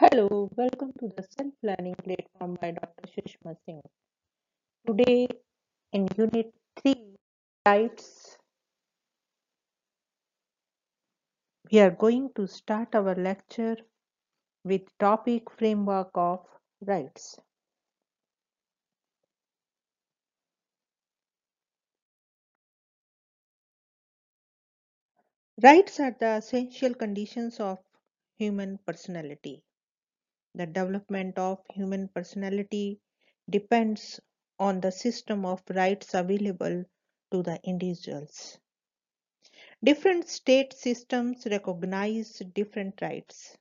Hello, welcome to the Self Learning Platform by Dr. Sushma Singh. Today, in Unit 3, Rights, we are going to start our lecture with topic framework of rights. Rights are the essential conditions of human personality. The development of human personality depends on the system of rights available to the individuals. Different state systems recognize different rights.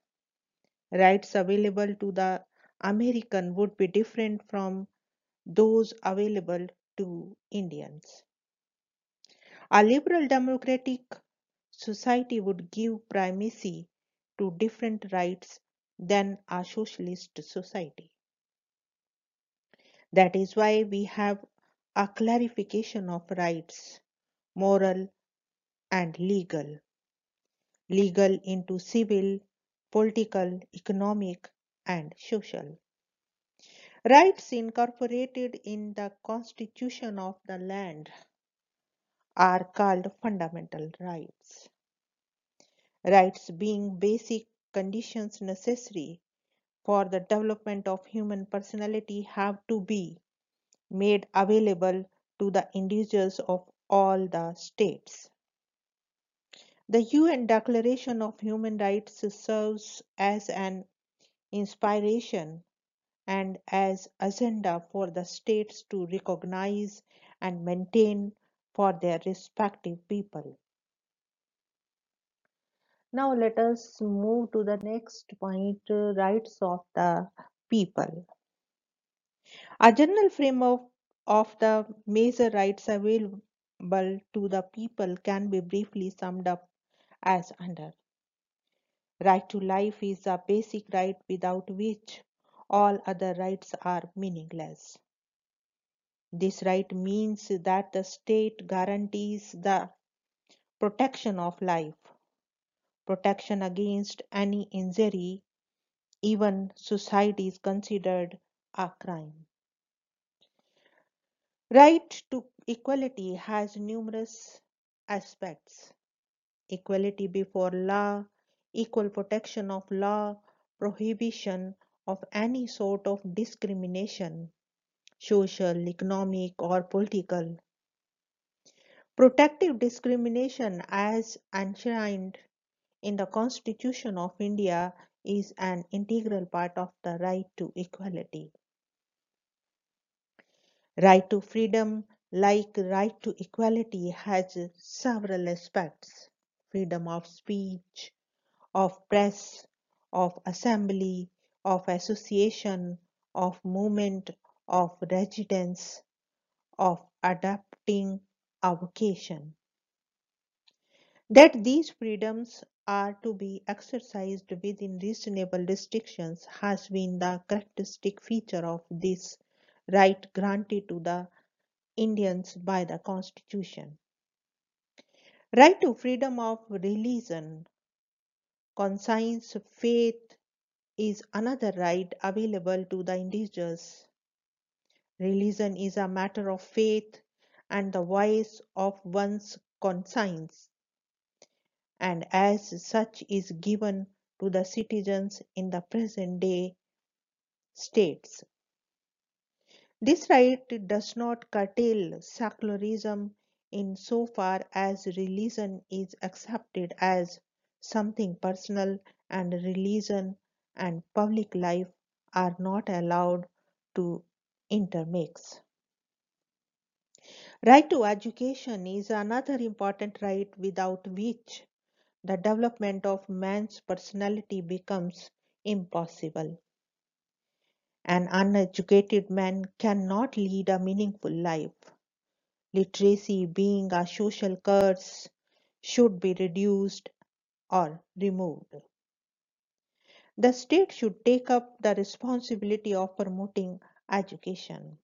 Rights available to the American would be different from those available to Indians. A liberal democratic society would give primacy to different rights than a socialist society. That is why we have a clarification of rights, moral and legal. Legal into civil, political, economic, and social. Rights incorporated in the constitution of the land are called fundamental rights. Rights being basic conditions necessary for the development of human personality have to be made available to the individuals of all the states. The UN Declaration of Human Rights serves as an inspiration and as agenda for the states to recognize and maintain for their respective people. Now let us move to the next point, uh, rights of the people. A general framework of the major rights available to the people can be briefly summed up as under. Right to life is a basic right without which all other rights are meaningless. This right means that the state guarantees the protection of life, protection against any injury, even suicide is considered a crime. Right to equality has numerous aspects equality before law, equal protection of law, prohibition of any sort of discrimination, social, economic, or political. Protective discrimination, as enshrined in the Constitution of India, is an integral part of the right to equality. Right to freedom, like right to equality, has several aspects freedom of speech, of press, of assembly, of association, of movement, of residence, of adapting a vocation. That these freedoms are to be exercised within reasonable restrictions has been the characteristic feature of this right granted to the Indians by the Constitution. Right to freedom of religion, conscience, faith is another right available to the individuals. Religion is a matter of faith and the voice of one's conscience, and as such is given to the citizens in the present day states. This right does not curtail secularism in so far as religion is accepted as something personal and religion and public life are not allowed to intermix. Right to education is another important right without which the development of man's personality becomes impossible. An uneducated man cannot lead a meaningful life. Literacy, being a social curse, should be reduced or removed. The state should take up the responsibility of promoting education.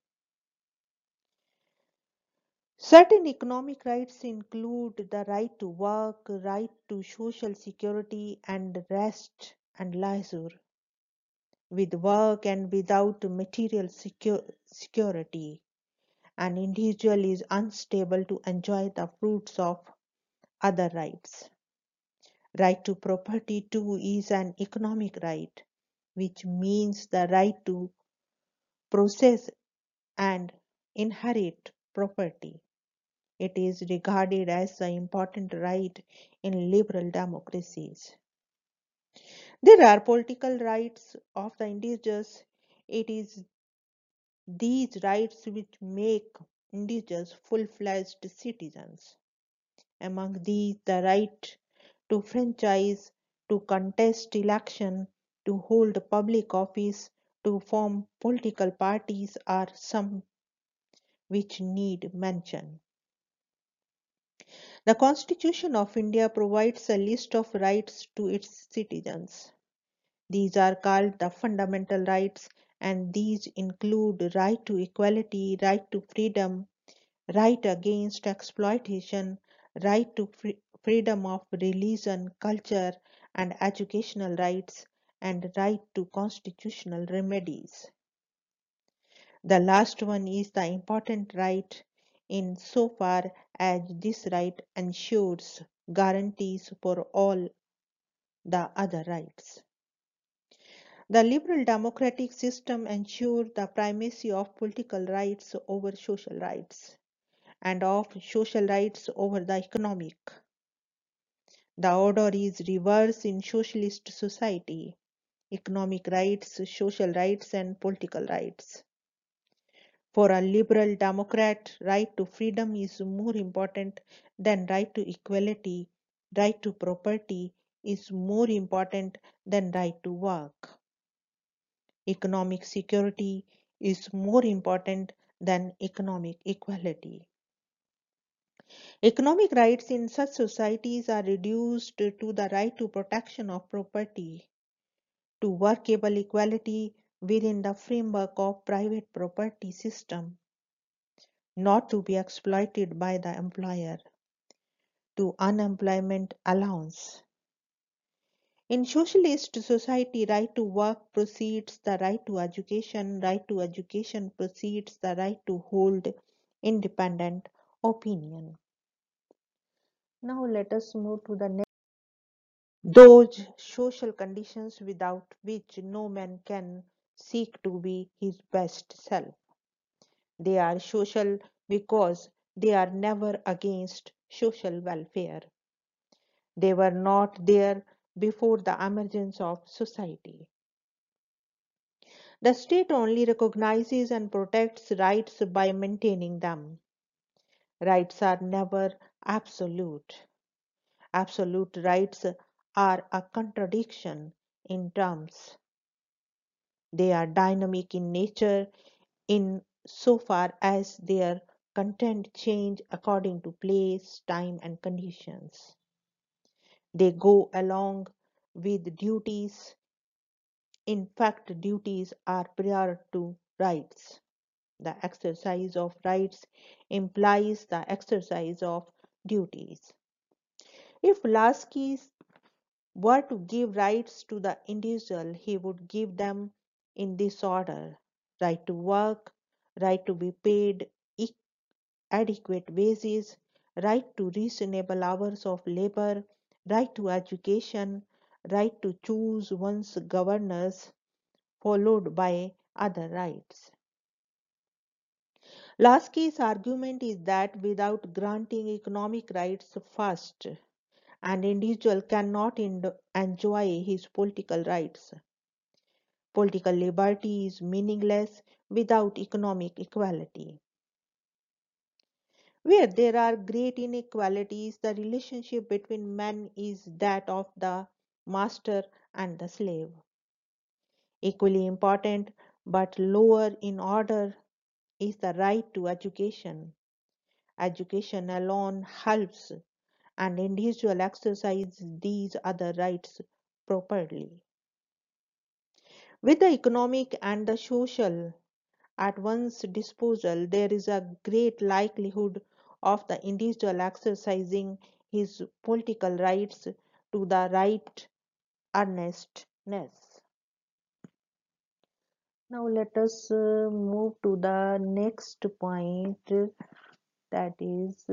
Certain economic rights include the right to work, right to social security and rest and leisure. with work and without material secure, security. An individual is unstable to enjoy the fruits of other rights. Right to property too is an economic right, which means the right to possess and inherit property. It is regarded as an important right in liberal democracies. There are political rights of the individuals. It is these rights which make individuals full-fledged citizens. Among these, the right to franchise, to contest election, to hold public office, to form political parties are some which need mention. The Constitution of India provides a list of rights to its citizens. These are called the fundamental rights and these include right to equality, right to freedom, right against exploitation, right to free freedom of religion, culture and educational rights, and right to constitutional remedies. The last one is the important right in so far as this right ensures guarantees for all the other rights. The liberal democratic system ensures the primacy of political rights over social rights and of social rights over the economic. The order is reversed in socialist society economic rights, social rights, and political rights. For a liberal democrat, right to freedom is more important than right to equality. Right to property is more important than right to work. Economic security is more important than economic equality. Economic rights in such societies are reduced to the right to protection of property, to workable equality within the framework of private property system, not to be exploited by the employer, to unemployment allowance. In socialist society, right to work precedes the right to education, right to education precedes the right to hold independent opinion. Now let us move to the next. Those social conditions without which no man can seek to be his best self. They are social because they are never against social welfare. They were not there before the emergence of society. The state only recognizes and protects rights by maintaining them. Rights are never absolute. Absolute rights are a contradiction in terms. They are dynamic in nature in so far as their content change according to place, time, and conditions. They go along with duties. In fact, duties are prior to rights. The exercise of rights implies the exercise of duties. If Laski were to give rights to the individual, he would give them in this order right to work, right to be paid adequate wages, right to reasonable hours of labor, right to education, right to choose one's governors, followed by other rights. Laski's argument is that without granting economic rights first, an individual cannot enjoy his political rights. Political liberty is meaningless without economic equality. Where there are great inequalities, the relationship between men is that of the master and the slave. Equally important, but lower in order, is the right to education. Education alone helps an individual exercise these other rights properly. With the economic and the social at one's disposal, there is a great likelihood of the individual exercising his political rights to the right earnestness. Now let us uh, move to the next point that is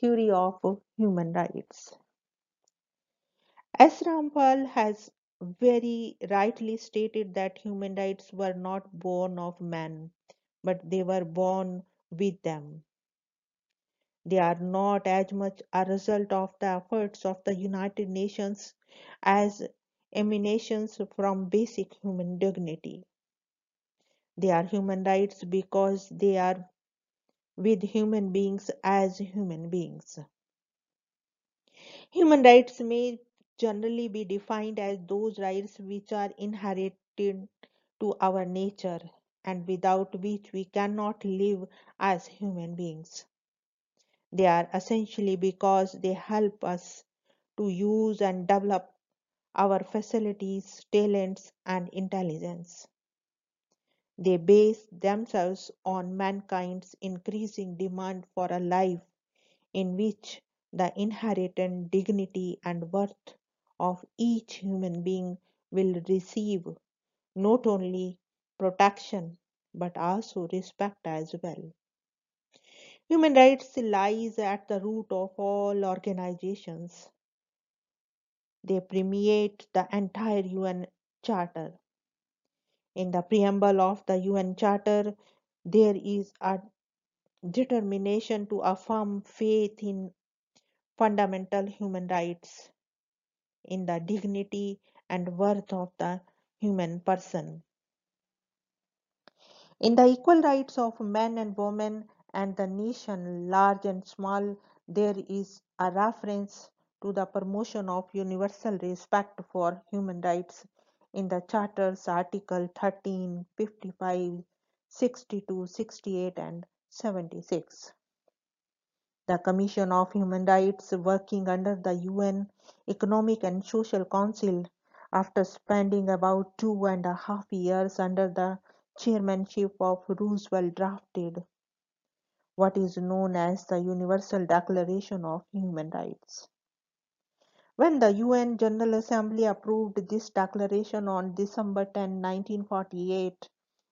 theory of human rights. S. Rampal has very rightly stated that human rights were not born of man, but they were born with them. They are not as much a result of the efforts of the United Nations as emanations from basic human dignity. They are human rights because they are with human beings as human beings. Human rights may generally be defined as those rights which are inherited to our nature and without which we cannot live as human beings. They are essentially because they help us to use and develop our facilities, talents, and intelligence. They base themselves on mankind's increasing demand for a life in which the inherent dignity and worth of each human being will receive not only protection but also respect as well. Human rights lies at the root of all organizations. They permeate the entire UN Charter. In the preamble of the UN Charter, there is a determination to affirm faith in fundamental human rights, in the dignity and worth of the human person, in the equal rights of men and women and the nation, large and small, there is a reference to the promotion of universal respect for human rights in the Charter's Article 13, 55, 62, 68, and 76. The Commission of Human Rights, working under the UN Economic and Social Council, after spending about two and a half years under the chairmanship of Roosevelt, drafted what is known as the Universal Declaration of Human Rights. When the UN General Assembly approved this declaration on December 10, 1948,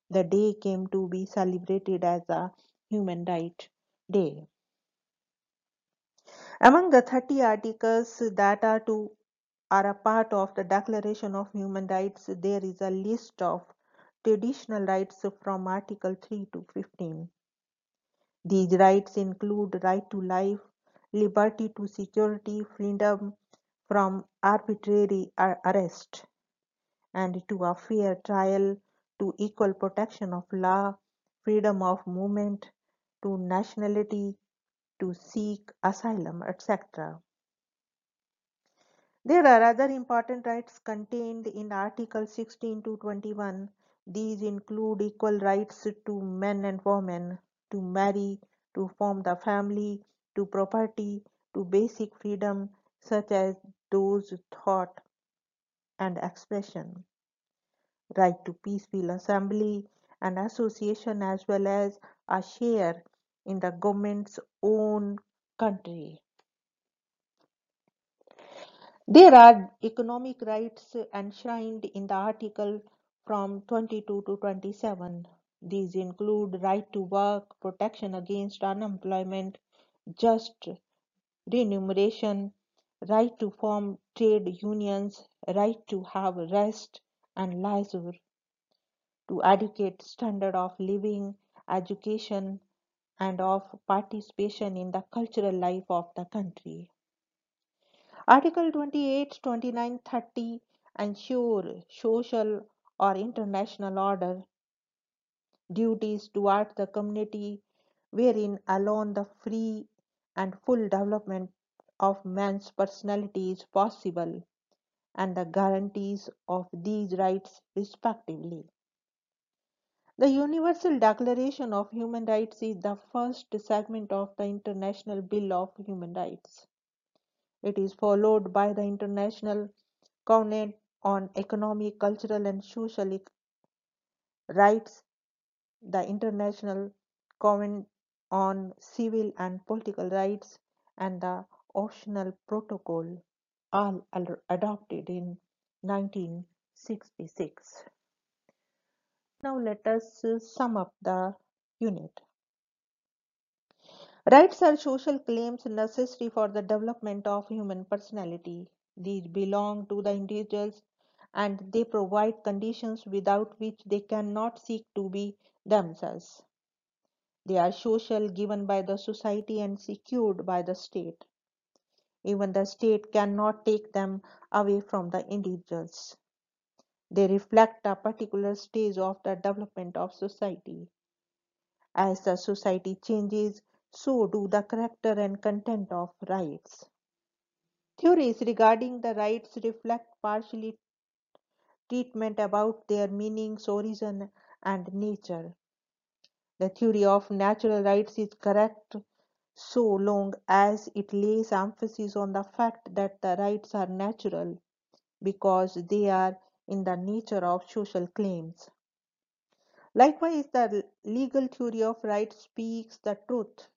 the day came to be celebrated as a Human Rights Day. Among the 30 articles that are to are a part of the Declaration of Human Rights, there is a list of traditional rights from Article 3 to 15. These rights include right to life, liberty to security, freedom from arbitrary arrest, and to a fair trial, to equal protection of law, freedom of movement, to nationality, to seek asylum, etc. There are other important rights contained in Article 16 to 21. These include equal rights to men and women, to marry, to form the family, to property, to basic freedom such as those thought and expression, right to peaceful assembly and association as well as a share in the government's own country. There are economic rights enshrined in the article from 22 to 27. These include right to work, protection against unemployment, just remuneration, right to form trade unions, right to have rest and leisure, to adequate standard of living, education, and of participation in the cultural life of the country. Article 28, 29, 30 ensure social or international order, duties towards the community, wherein alone the free and full development of man's personality is possible, and the guarantees of these rights respectively. The Universal Declaration of Human Rights is the first segment of the International Bill of Human Rights. It is followed by the International Covenant on Economic, Cultural and Social Rights, the International Covenant on Civil and Political Rights, and the Optional Protocol, all adopted in 1966. Now let us uh, sum up the unit. Rights are social claims necessary for the development of human personality. These belong to the individuals and they provide conditions without which they cannot seek to be themselves. They are social, given by the society, and secured by the state. Even the state cannot take them away from the individuals. They reflect a particular stage of the development of society. As the society changes, so do the character and content of rights. Theories regarding the rights reflect partially treatment about their meanings, origin, and nature. The theory of natural rights is correct so long as it lays emphasis on the fact that the rights are natural because they are in the nature of social claims. Likewise, the legal theory of rights speaks the truth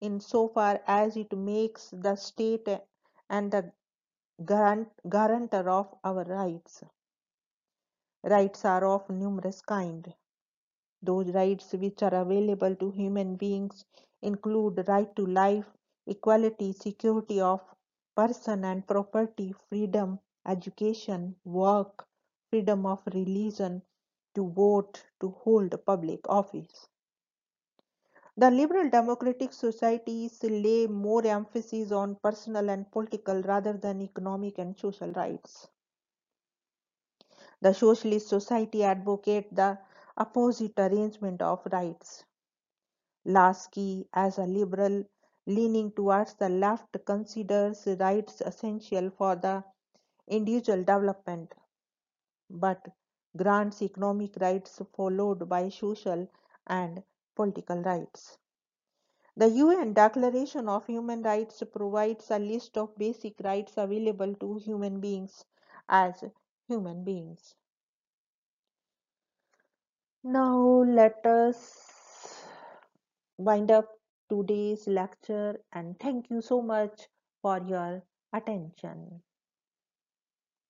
insofar as it makes the state and the guarantor of our rights. Rights are of numerous kinds. Those rights which are available to human beings include right to life, equality, security of person and property, freedom, education, work, freedom of religion, to vote, to hold public office. The liberal democratic societies lay more emphasis on personal and political rather than economic and social rights. The socialist society advocates the opposite arrangement of rights. Laski, as a liberal leaning towards the left, considers rights essential for the individual development, but grants economic rights followed by social and political rights. The UN Declaration of Human Rights provides a list of basic rights available to human beings as human beings. Now, let us wind up today's lecture and thank you so much for your attention.